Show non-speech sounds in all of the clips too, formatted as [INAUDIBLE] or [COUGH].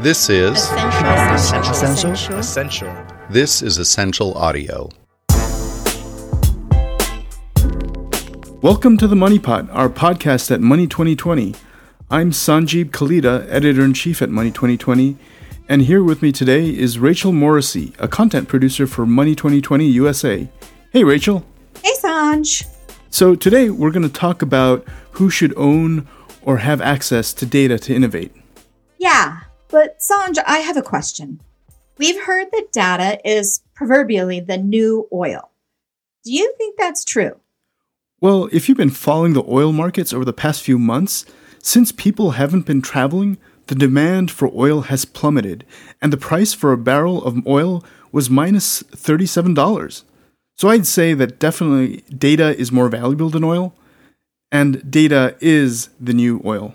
This is Ascential. Ascential. Ascential. this is Ascential audio. Welcome to the Money Pot, our podcast at Money 2020. I'm Sanjib Kalita, editor in chief at Money 2020, and here with me today is Rachel Morrissey, a content producer for Money 2020 USA. Hey, Rachel. Hey, Sanj. So today we're going to talk about who should own or have access to data to innovate. Yeah, but Sanj, I have a question. We've heard that data is proverbially the new oil. Do you think that's true? Well, if you've been following the oil markets over the past few months, since people haven't been traveling, the demand for oil has plummeted, and the price for a barrel of oil was minus $37. So I'd say that definitely data is more valuable than oil, and data is the new oil.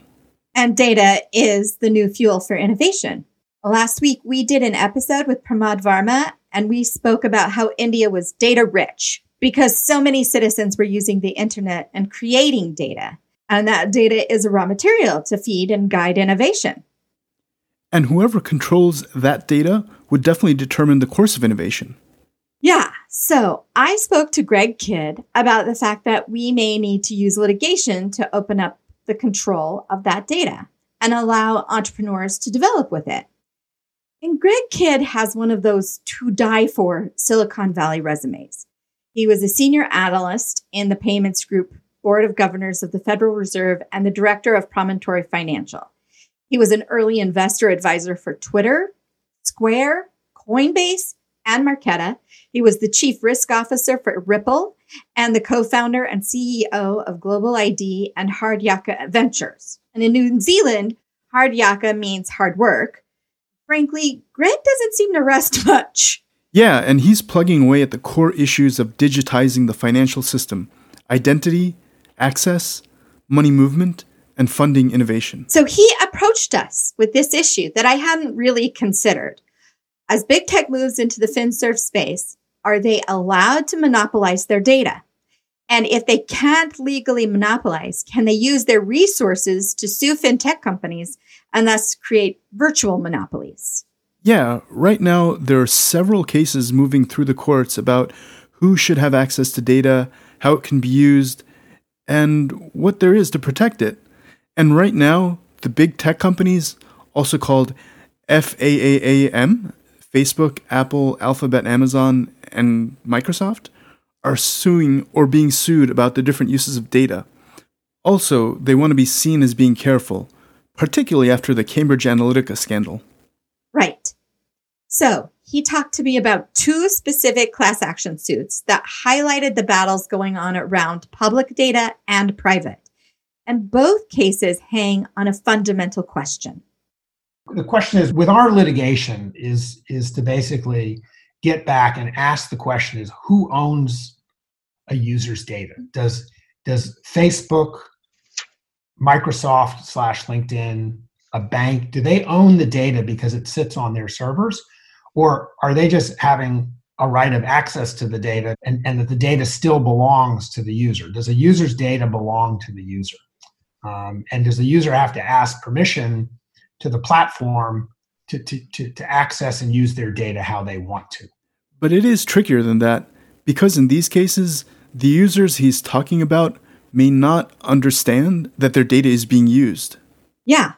And data is the new fuel for innovation. Last week, we did an episode with Pramod Varma, and we spoke about how India was data rich because so many citizens were using the internet and creating data. And that data is a raw material to feed and guide innovation. And whoever controls that data would definitely determine the course of innovation. Yeah. So I spoke to Greg Kidd about the fact that we may need to use litigation to open up the control of that data and allow entrepreneurs to develop with it. And Greg Kidd has one of those to die for Silicon Valley resumes. He was a senior analyst in the payments group board of governors of the Federal Reserve and the director of Promontory Financial. He was an early investor advisor for Twitter, Square, Coinbase, and Marqeta. He was the chief risk officer for Ripple and the co-founder and CEO of Global ID and Hard Yaka Ventures. And in New Zealand, Hard Yaka means hard work. Frankly, Grant doesn't seem to rest [LAUGHS] much. Yeah, and he's plugging away at the core issues of digitizing the financial system identity, access, money movement, and funding innovation. So he approached us with this issue that I hadn't really considered. As big tech moves into the FinServ space, are they allowed to monopolize their data? And if they can't legally monopolize, can they use their resources to sue fintech companies and thus create virtual monopolies? Yeah, right now there are several cases moving through the courts about who should have access to data, how it can be used, and what there is to protect it. And right now, the big tech companies, also called FAAAM, Facebook, Apple, Alphabet, Amazon, and Microsoft, are suing or being sued about the different uses of data. Also, they want to be seen as being careful, particularly after the Cambridge Analytica scandal. Right. So he talked to me about two specific class action suits that highlighted the battles going on around public data and private. And both cases hang on a fundamental question. The question is with our litigation is is to basically get back and ask the question is who owns a user's data? Does does facebook microsoft slash linkedin a bank do they own the data because it sits on their servers? Or are they just having a right of access to the data and, and that the data still belongs to the user? Does a user's data belong to the user? Um, and does the user have to ask permission to the platform to, to, to, to access and use their data how they want to. But it is trickier than that because in these cases, the users he's talking about may not understand that their data is being used. Yeah.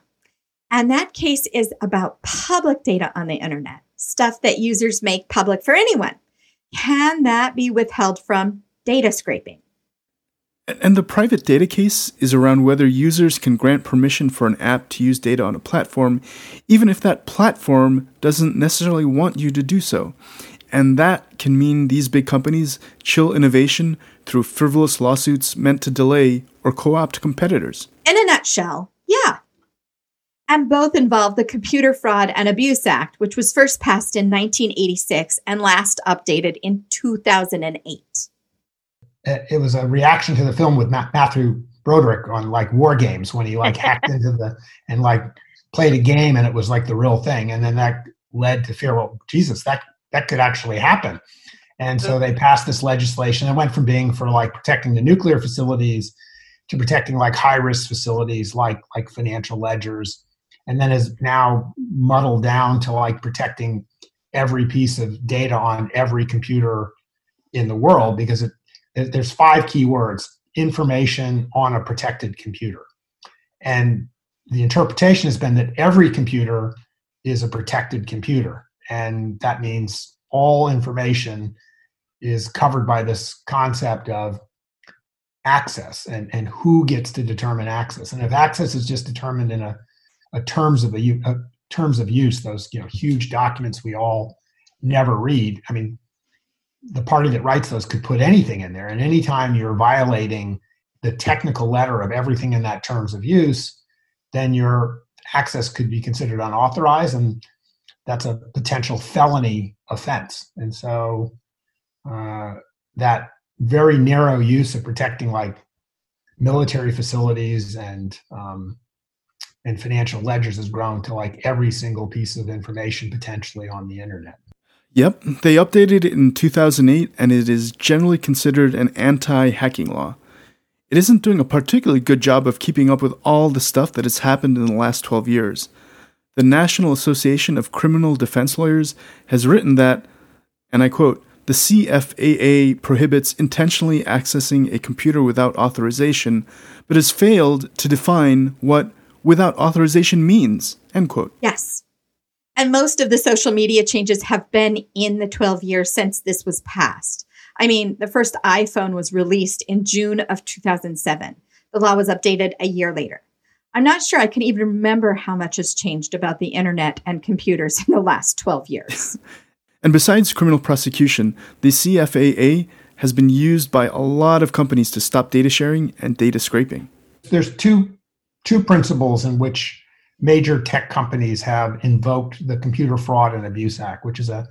And that case is about public data on the internet, stuff that users make public for anyone. Can that be withheld from data scraping? And the private data case is around whether users can grant permission for an app to use data on a platform, even if that platform doesn't necessarily want you to do so. And that can mean these big companies chill innovation through frivolous lawsuits meant to delay or co opt competitors. In a nutshell, yeah. And both involve the Computer Fraud and Abuse Act, which was first passed in 1986 and last updated in 2008. Uh, it was a reaction to the film with Matthew Broderick on like war games when he like [LAUGHS] hacked into the and like played a game and it was like the real thing. And then that led to fear, well, Jesus, that that could actually happen. And so they passed this legislation. It went from being for like protecting the nuclear facilities to protecting like high risk facilities like like financial ledgers. and then is now muddled down to like protecting every piece of data on every computer in the world because it, it, there's five key words information on a protected computer and the interpretation has been that every computer is a protected computer and that means all information is covered by this concept of access and, and who gets to determine access. And if access is just determined in a, a terms of a, a terms of use, those you know huge documents we all never read. I mean, the party that writes those could put anything in there, and anytime you're violating the technical letter of everything in that terms of use, then your access could be considered unauthorized, and that's a potential felony offense. And so uh, that very narrow use of protecting like military facilities and um, and financial ledgers has grown to like every single piece of information potentially on the internet. Yep, they updated it in 2008 and it is generally considered an anti hacking law. It isn't doing a particularly good job of keeping up with all the stuff that has happened in the last 12 years. The National Association of Criminal Defense Lawyers has written that, and I quote, the CFAA prohibits intentionally accessing a computer without authorization, but has failed to define what without authorization means. End quote. Yes. And most of the social media changes have been in the 12 years since this was passed. I mean, the first iPhone was released in June of 2007. The law was updated a year later. I'm not sure I can even remember how much has changed about the internet and computers in the last 12 years. [LAUGHS] And besides criminal prosecution, the CFAA has been used by a lot of companies to stop data sharing and data scraping. There's two two principles in which major tech companies have invoked the Computer Fraud and Abuse Act, which is a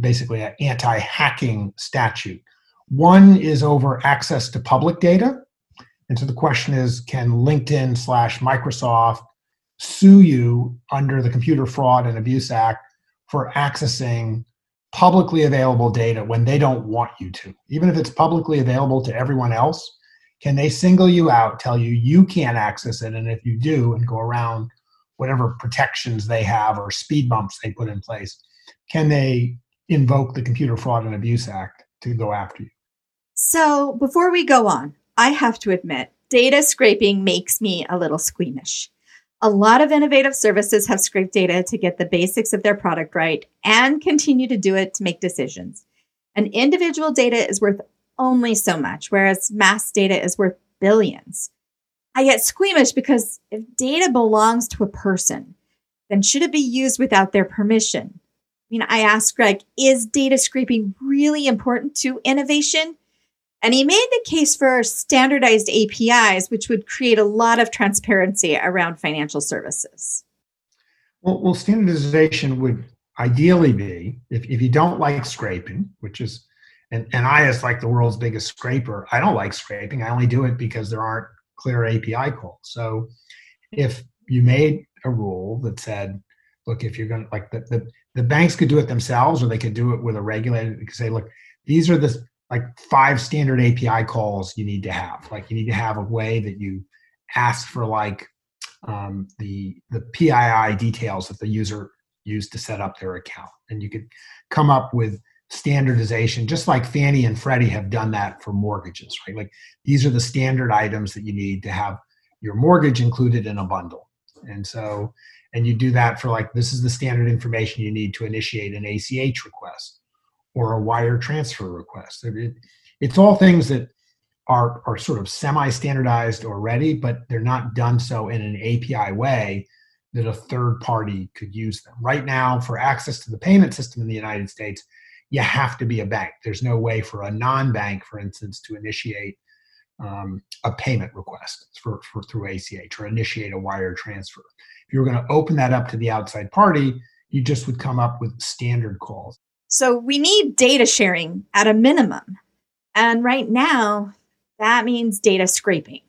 basically an anti-hacking statute. One is over access to public data. And so the question is, can LinkedIn slash Microsoft sue you under the Computer Fraud and Abuse Act for accessing publicly available data when they don't want you to, even if it's publicly available to everyone else. Can they single you out, tell you you can't access it, and if you do, and go around whatever protections they have or speed bumps they put in place, can they invoke the Computer Fraud and Abuse Act to go after you? So, before we go on, I have to admit, data scraping makes me a little squeamish. A lot of innovative services have scraped data to get the basics of their product right and continue to do it to make decisions. And individual data is worth only so much, whereas mass data is worth billions. I get squeamish because if data belongs to a person, then should it be used without their permission? I mean, I asked Greg, is data scraping really important to innovation? And he made the case for standardized APIs, which would create a lot of transparency around financial services. Well, well standardization would ideally be if, if you don't like scraping, which is, and, and I, as like the world's biggest scraper, I don't like scraping. I only do it because there aren't clear API calls. So if you made a rule that said, look, if you're going to like the, the, the banks could do it themselves or they could do it with a regulator, they could say, look, these are the like five standard API calls you need to have. Like you need to have a way that you ask for like um, the the PII details that the user used to set up their account, and you could come up with standardization, just like Fannie and Freddie have done that for mortgages, right? Like these are the standard items that you need to have your mortgage included in a bundle, and so and you do that for like this is the standard information you need to initiate an ACH request or a wire transfer request. It, it's all things that are, are sort of semi standardized already, but they're not done so in an API way that a third party could use them. Right now, for access to the payment system in the United States, you have to be a bank. There's no way for a non bank, for instance, to initiate um, a payment request for, for through ACH or initiate a wire transfer. If you were going to open that up to the outside party, you just would come up with standard calls. So we need data sharing at a minimum. And right now, that means data scraping.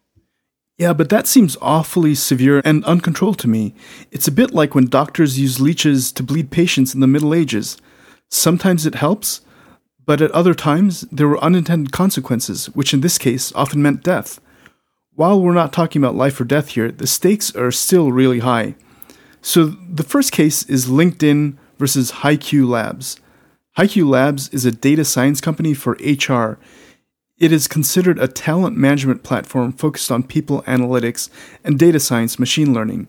Yeah, but that seems awfully severe and uncontrolled to me. It's a bit like when doctors use leeches to bleed patients in the Middle Ages. Sometimes it helps, but at other times there were unintended consequences, which in this case often meant death. While we're not talking about life or death here, the stakes are still really high. So the first case is LinkedIn versus HiQ Labs. HiQ Labs is a data science company for HR. It is considered a talent management platform focused on people analytics and data science machine learning.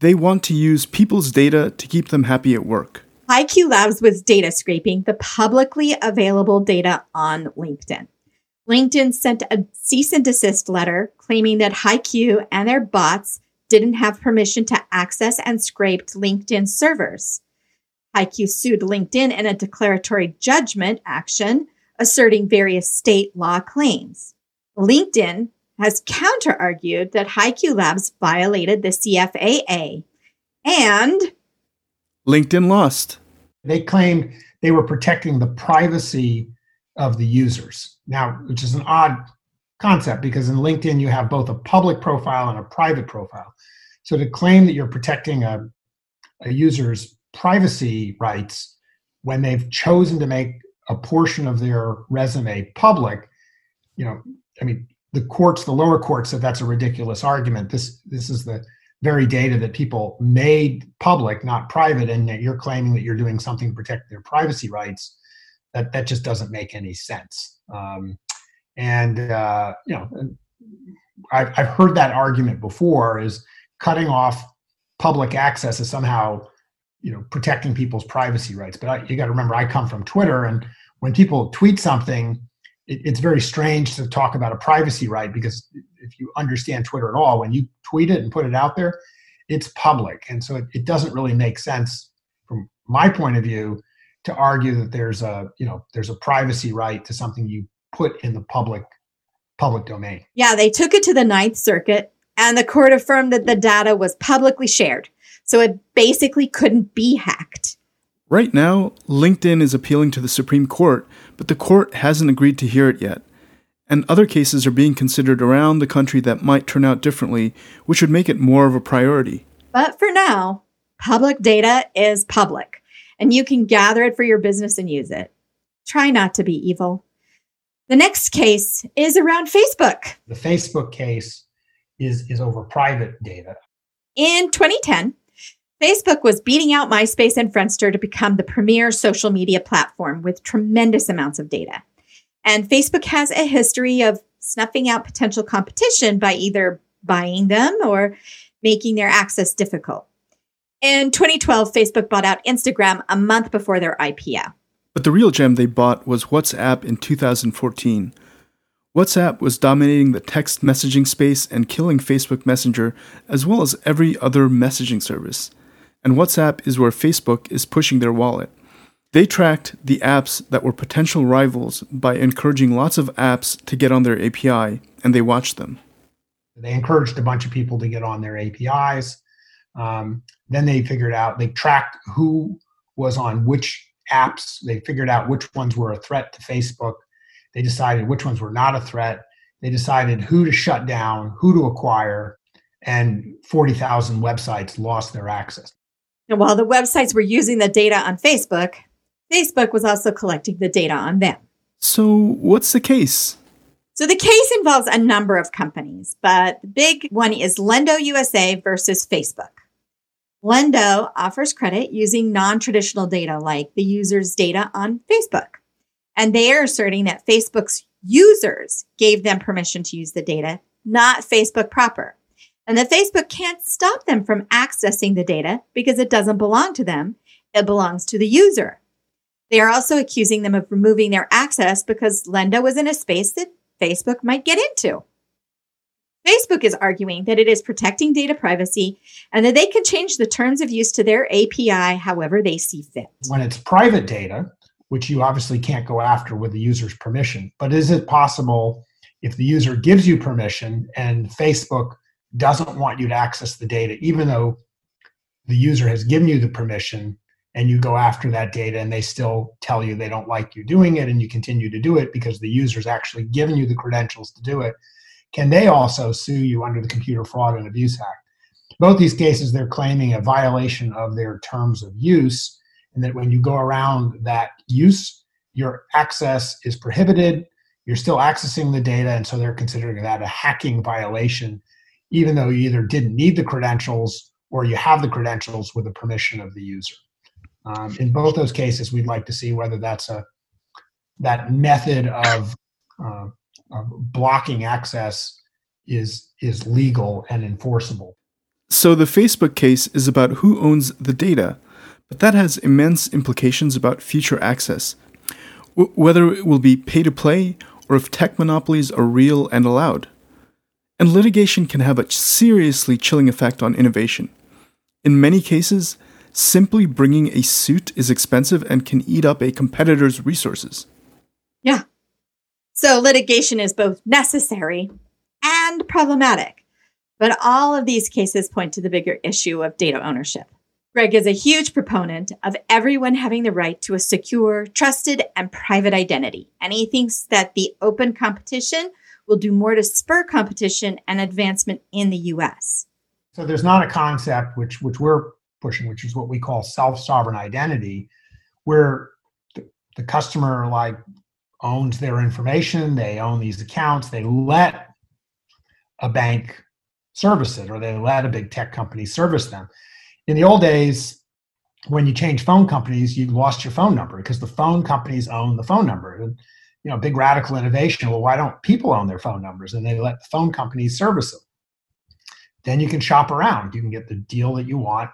They want to use people's data to keep them happy at work. HiQ Labs was data scraping the publicly available data on LinkedIn. LinkedIn sent a cease and desist letter claiming that HiQ and their bots didn't have permission to access and scraped LinkedIn servers. HiQ sued LinkedIn in a declaratory judgment action, asserting various state law claims. LinkedIn has counter argued that HiQ Labs violated the CFAA and LinkedIn lost. They claimed they were protecting the privacy of the users. Now, which is an odd concept because in LinkedIn you have both a public profile and a private profile. So to claim that you're protecting a, a user's privacy rights when they've chosen to make a portion of their resume public, you know, I mean, the courts, the lower courts said that's a ridiculous argument. This this is the very data that people made public, not private, and that you're claiming that you're doing something to protect their privacy rights. That that just doesn't make any sense. Um, and uh, you know, I've I've heard that argument before. Is cutting off public access is somehow you know protecting people's privacy rights. But I, you got to remember, I come from Twitter, and when people tweet something, it, it's very strange to talk about a privacy right because if you understand Twitter at all, when you tweet it and put it out there, it's public, and so it, it doesn't really make sense from my point of view to argue that there's a you know there's a privacy right to something you put in the public public domain. Yeah, they took it to the Ninth Circuit, and the court affirmed that the data was publicly shared, so it basically couldn't be hacked. Right now, LinkedIn is appealing to the Supreme Court, but the court hasn't agreed to hear it yet. And other cases are being considered around the country that might turn out differently, which would make it more of a priority. But for now, public data is public, and you can gather it for your business and use it. Try not to be evil. The next case is around Facebook. The Facebook case is, is over private data. In 2010, Facebook was beating out MySpace and Friendster to become the premier social media platform with tremendous amounts of data. And Facebook has a history of snuffing out potential competition by either buying them or making their access difficult. In 2012, Facebook bought out Instagram a month before their IPO. But the real gem they bought was WhatsApp in 2014. WhatsApp was dominating the text messaging space and killing Facebook Messenger as well as every other messaging service. And WhatsApp is where Facebook is pushing their wallet. They tracked the apps that were potential rivals by encouraging lots of apps to get on their API, and they watched them. They encouraged a bunch of people to get on their APIs. Um, then they figured out, they tracked who was on which apps. They figured out which ones were a threat to Facebook. They decided which ones were not a threat. They decided who to shut down, who to acquire, and 40,000 websites lost their access. And while the websites were using the data on Facebook, Facebook was also collecting the data on them. So, what's the case? So, the case involves a number of companies, but the big one is Lenddo USA versus Facebook. Lenddo offers credit using non traditional data like the user's data on Facebook. And they are asserting that Facebook's users gave them permission to use the data, not Facebook proper. And that Facebook can't stop them from accessing the data because it doesn't belong to them. It belongs to the user. They are also accusing them of removing their access because Lenda was in a space that Facebook might get into. Facebook is arguing that it is protecting data privacy and that they can change the terms of use to their API however they see fit. When it's private data, which you obviously can't go after with the user's permission, but is it possible if the user gives you permission and Facebook doesn't want you to access the data, even though the user has given you the permission, and you go after that data and they still tell you they don't like you doing it and you continue to do it because the user's actually given you the credentials to do it can they also sue you under the Computer Fraud and Abuse Act? Both these cases, they're claiming a violation of their terms of use, and that when you go around that use, your access is prohibited. You're still accessing the data, and so they're considering that a hacking violation, even though you either didn't need the credentials or you have the credentials with the permission of the user. Um, in both those cases, we'd like to see whether that's a that method of, uh, of blocking access is is legal and enforceable. So the Facebook case is about who owns the data, but that has immense implications about future access. W- whether it will be pay to play or if tech monopolies are real and allowed. And litigation can have a seriously chilling effect on innovation. In many cases, simply bringing a suit is expensive and can eat up a competitor's resources. Yeah. So litigation is both necessary and problematic. But all of these cases point to the bigger issue of data ownership. Greg is a huge proponent of everyone having the right to a secure, trusted, and private identity. And he thinks that the open competition will do more to spur competition and advancement in the US. So there's not a concept which which we're pushing, which is what we call self-sovereign identity, where the, the customer like owns their information, they own these accounts, they let a bank service it or they let a big tech company service them. In the old days, when you change phone companies, you lost your phone number because the phone companies own the phone number. You know, big radical innovation. Well, why don't people own their phone numbers and they let the phone companies service them? Then you can shop around. You can get the deal that you want,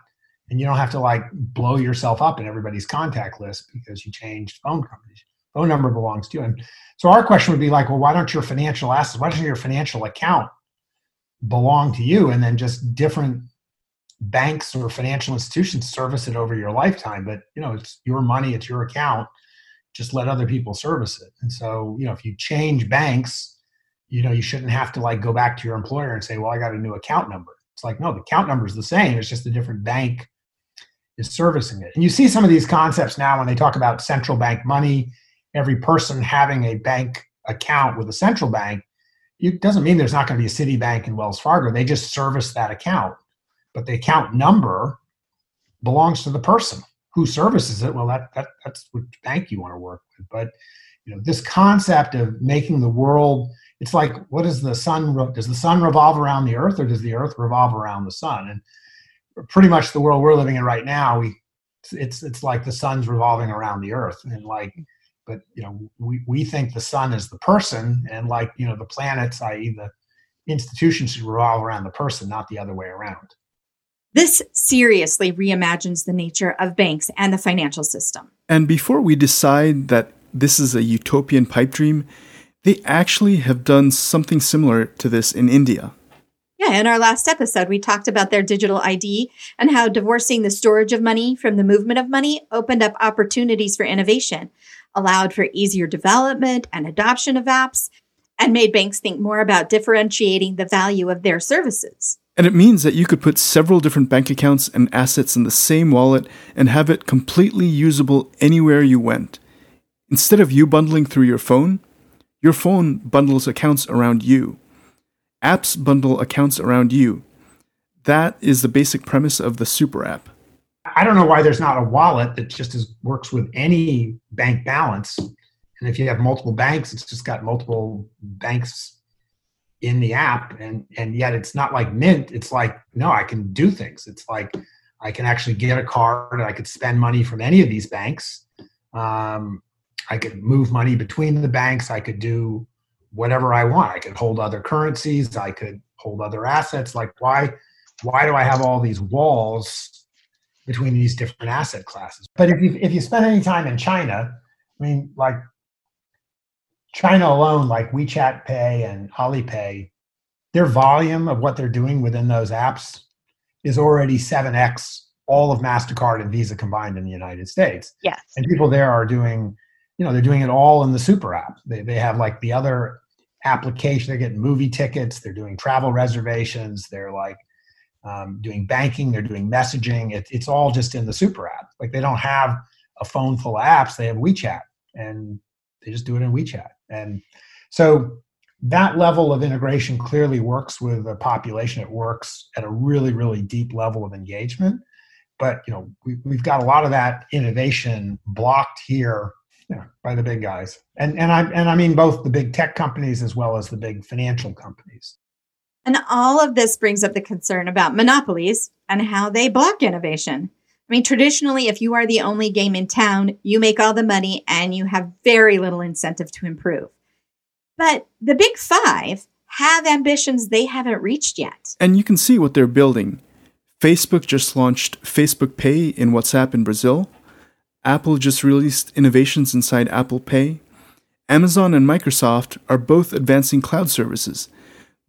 and you don't have to like blow yourself up in everybody's contact list because you changed phone companies. Phone number belongs to you. And so our question would be like, well, why don't your financial assets, why doesn't your financial account belong to you and then just different banks or financial institutions service it over your lifetime but you know it's your money it's your account just let other people service it. And so you know if you change banks you know you shouldn't have to like go back to your employer and say well i got a new account number. It's like no the account number is the same it's just a different bank is servicing it. And you see some of these concepts now when they talk about central bank money every person having a bank account with a central bank it doesn't mean there's not going to be a Citibank and Wells Fargo. They just service that account, but the account number belongs to the person who services it. Well, that, that that's which bank you want to work with. But you know, this concept of making the world, it's like, what does the sun? Does the sun revolve around the earth, or does the earth revolve around the sun? And pretty much the world we're living in right now, we it's it's like the sun's revolving around the earth, and like but you know we, we think the sun is the person and like you know the planets i.e the institutions should revolve around the person not the other way around this seriously reimagines the nature of banks and the financial system and before we decide that this is a utopian pipe dream they actually have done something similar to this in india yeah, in our last episode, we talked about their digital ID and how divorcing the storage of money from the movement of money opened up opportunities for innovation allowed for easier development and adoption of apps, and made banks think more about differentiating the value of their services. And it means that you could put several different bank accounts and assets in the same wallet and have it completely usable anywhere you went. Instead of you bundling through your phone, your phone bundles accounts around you. Apps bundle accounts around you. That is the basic premise of the Super App. I don't know why there's not a wallet that just is, works with any bank balance. And if you have multiple banks, it's just got multiple banks in the app. And, and yet it's not like Mint. It's like, no, I can do things. It's like I can actually get a card. And I could spend money from any of these banks. Um, I could move money between the banks. I could do whatever I want. I could hold other currencies. I could hold other assets. Like why, why do I have all these walls between these different asset classes. But if you if you spend any time in China, I mean, like China alone, like WeChat Pay and Alipay, their volume of what they're doing within those apps is already 7x all of MasterCard and Visa combined in the United States. Yes. And people there are doing, you know, they're doing it all in the super app. They, they have like the other application, they're getting movie tickets, they're doing travel reservations, they're like um, doing banking, they're doing messaging. It, it's all just in the super app. Like they don't have a phone full of apps. They have WeChat, and they just do it in WeChat. And so that level of integration clearly works with the population. It works at a really, really deep level of engagement. But you know, we, we've got a lot of that innovation blocked here by the big guys, and and I and I mean both the big tech companies as well as the big financial companies. And all of this brings up the concern about monopolies and how they block innovation. I mean, traditionally, if you are the only game in town, you make all the money and you have very little incentive to improve. But the big five have ambitions they haven't reached yet. And you can see what they're building. Facebook just launched Facebook Pay in WhatsApp in Brazil. Apple just released innovations inside Apple Pay. Amazon and Microsoft are both advancing cloud services.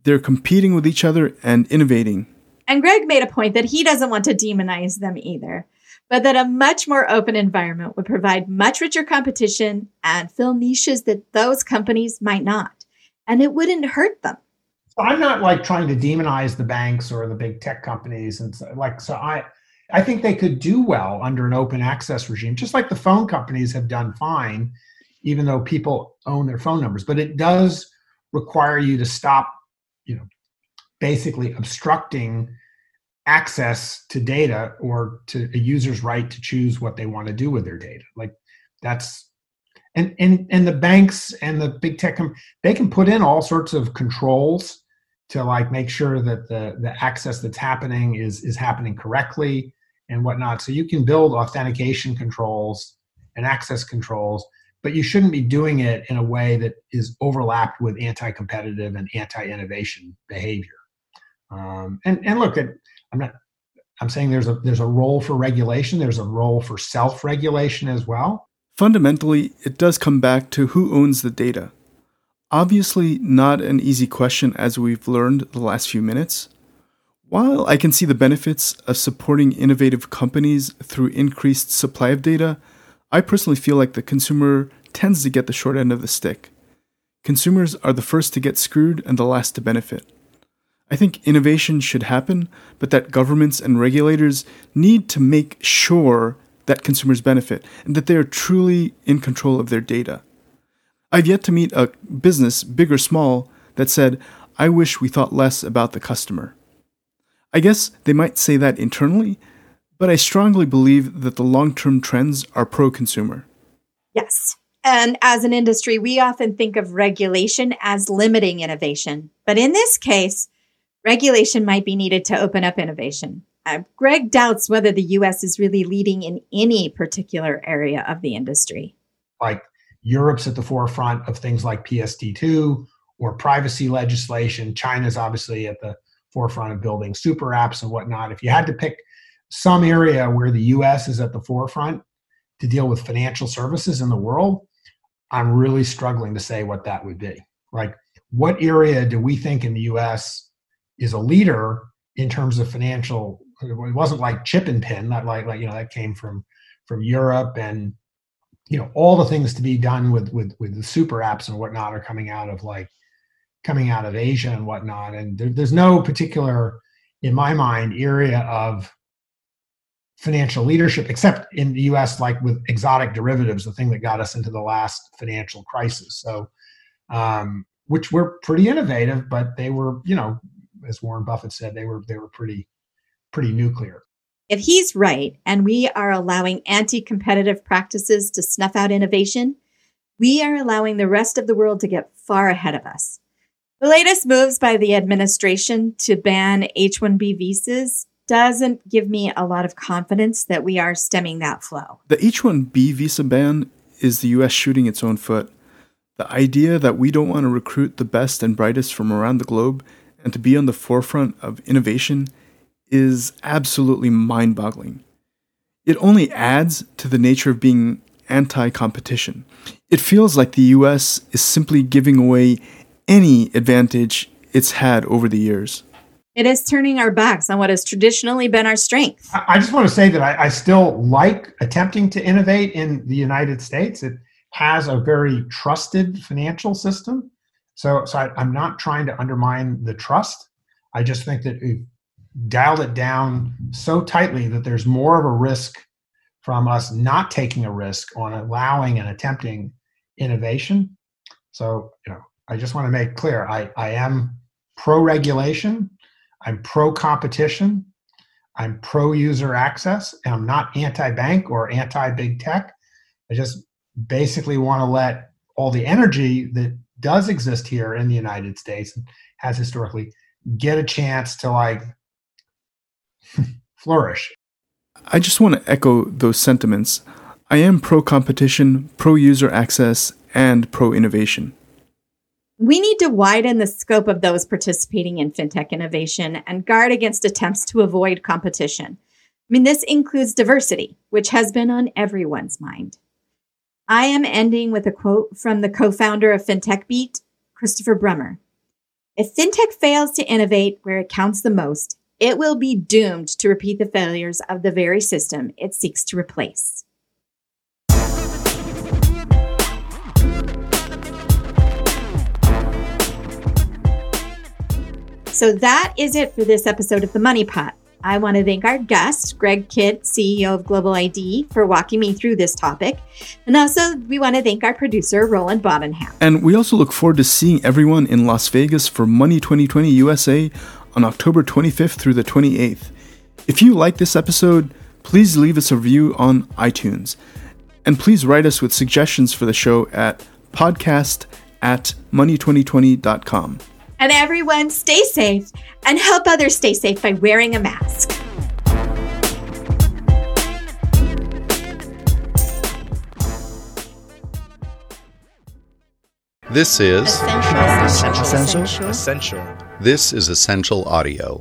They're competing with each other and innovating. And Greg made a point that he doesn't want to demonize them either, but that a much more open environment would provide much richer competition and fill niches that those companies might not. And it wouldn't hurt them. I'm not like trying to demonize the banks or the big tech companies and so, like so I I think they could do well under an open access regime, just like the phone companies have done fine, even though people own their phone numbers. But it does require you to stop, you know, basically obstructing access to data or to a user's right to choose what they want to do with their data. Like that's and and and the banks and the big tech they can put in all sorts of controls to like make sure that the the access that's happening is is happening correctly and whatnot. So you can build authentication controls and access controls, but you shouldn't be doing it in a way that is overlapped with anti-competitive and anti-innovation behavior. Um, and and look, at, I'm not. I'm saying there's a there's a role for regulation. There's a role for self-regulation as well. Fundamentally, it does come back to who owns the data. Obviously, not an easy question as we've learned the last few minutes. While I can see the benefits of supporting innovative companies through increased supply of data, I personally feel like the consumer tends to get the short end of the stick. Consumers are the first to get screwed and the last to benefit. I think innovation should happen, but that governments and regulators need to make sure that consumers benefit and that they are truly in control of their data. I've yet to meet a business, big or small, that said, I wish we thought less about the customer. I guess they might say that internally, but I strongly believe that the long term trends are pro consumer. Yes. And as an industry, we often think of regulation as limiting innovation. But in this case, regulation might be needed to open up innovation. Uh, Greg doubts whether the US is really leading in any particular area of the industry. Like Europe's at the forefront of things like PSD2 or privacy legislation. China's obviously at the forefront of building super apps and whatnot. If you had to pick some area where the US is at the forefront to deal with financial services in the world, I'm really struggling to say what that would be. Like, what area do we think in the US is a leader in terms of financial? It wasn't like chip and pin, that like, like you know, that came from from Europe and you know all the things to be done with with with the super apps and whatnot are coming out of like coming out of Asia and whatnot. And there, there's no particular, in my mind, area of financial leadership, except in the US, like with exotic derivatives, the thing that got us into the last financial crisis. So, um, which were pretty innovative, but they were, you know, as Warren Buffett said, they were they were pretty pretty nuclear. If he's right, and we are allowing anti-competitive practices to snuff out innovation, we are allowing the rest of the world to get far ahead of us. The latest moves by the administration to ban H 1B visas doesn't give me a lot of confidence that we are stemming that flow. The H 1B visa ban is the US shooting its own foot. The idea that we don't want to recruit the best and brightest from around the globe and to be on the forefront of innovation is absolutely mind boggling. It only adds to the nature of being anti competition. It feels like the US is simply giving away any advantage it's had over the years. It is turning our backs on what has traditionally been our strength. I just want to say that I, I still like attempting to innovate in the United States. It has a very trusted financial system. So, so I, am not trying to undermine the trust. I just think that we've dialed it down so tightly that there's more of a risk from us not taking a risk on allowing and attempting innovation. So, you know, I just want to make clear I, I am pro regulation, I'm pro competition, I'm pro user access, and I'm not anti bank or anti big tech. I just basically want to let all the energy that does exist here in the United States and has historically get a chance to like [LAUGHS] flourish. I just want to echo those sentiments. I am pro competition, pro user access, and pro innovation. We need to widen the scope of those participating in fintech innovation and guard against attempts to avoid competition. I mean, this includes diversity, which has been on everyone's mind. I am ending with a quote from the co founder of FinTech Beat, Christopher Brummer. If fintech fails to innovate where it counts the most, it will be doomed to repeat the failures of the very system it seeks to replace. So that is it for this episode of The Money Pot. I want to thank our guest, Greg Kidd, CEO of Global ID, for walking me through this topic. And also, we want to thank our producer, Roland Bodenham. And we also look forward to seeing everyone in Las Vegas for Money 2020 USA on October 25th through the 28th. If you like this episode, please leave us a review on iTunes. And please write us with suggestions for the show at podcast at money2020.com. And everyone, stay safe and help others stay safe by wearing a mask. This is Ascential. Ascential. Ascential. this is Ascential audio.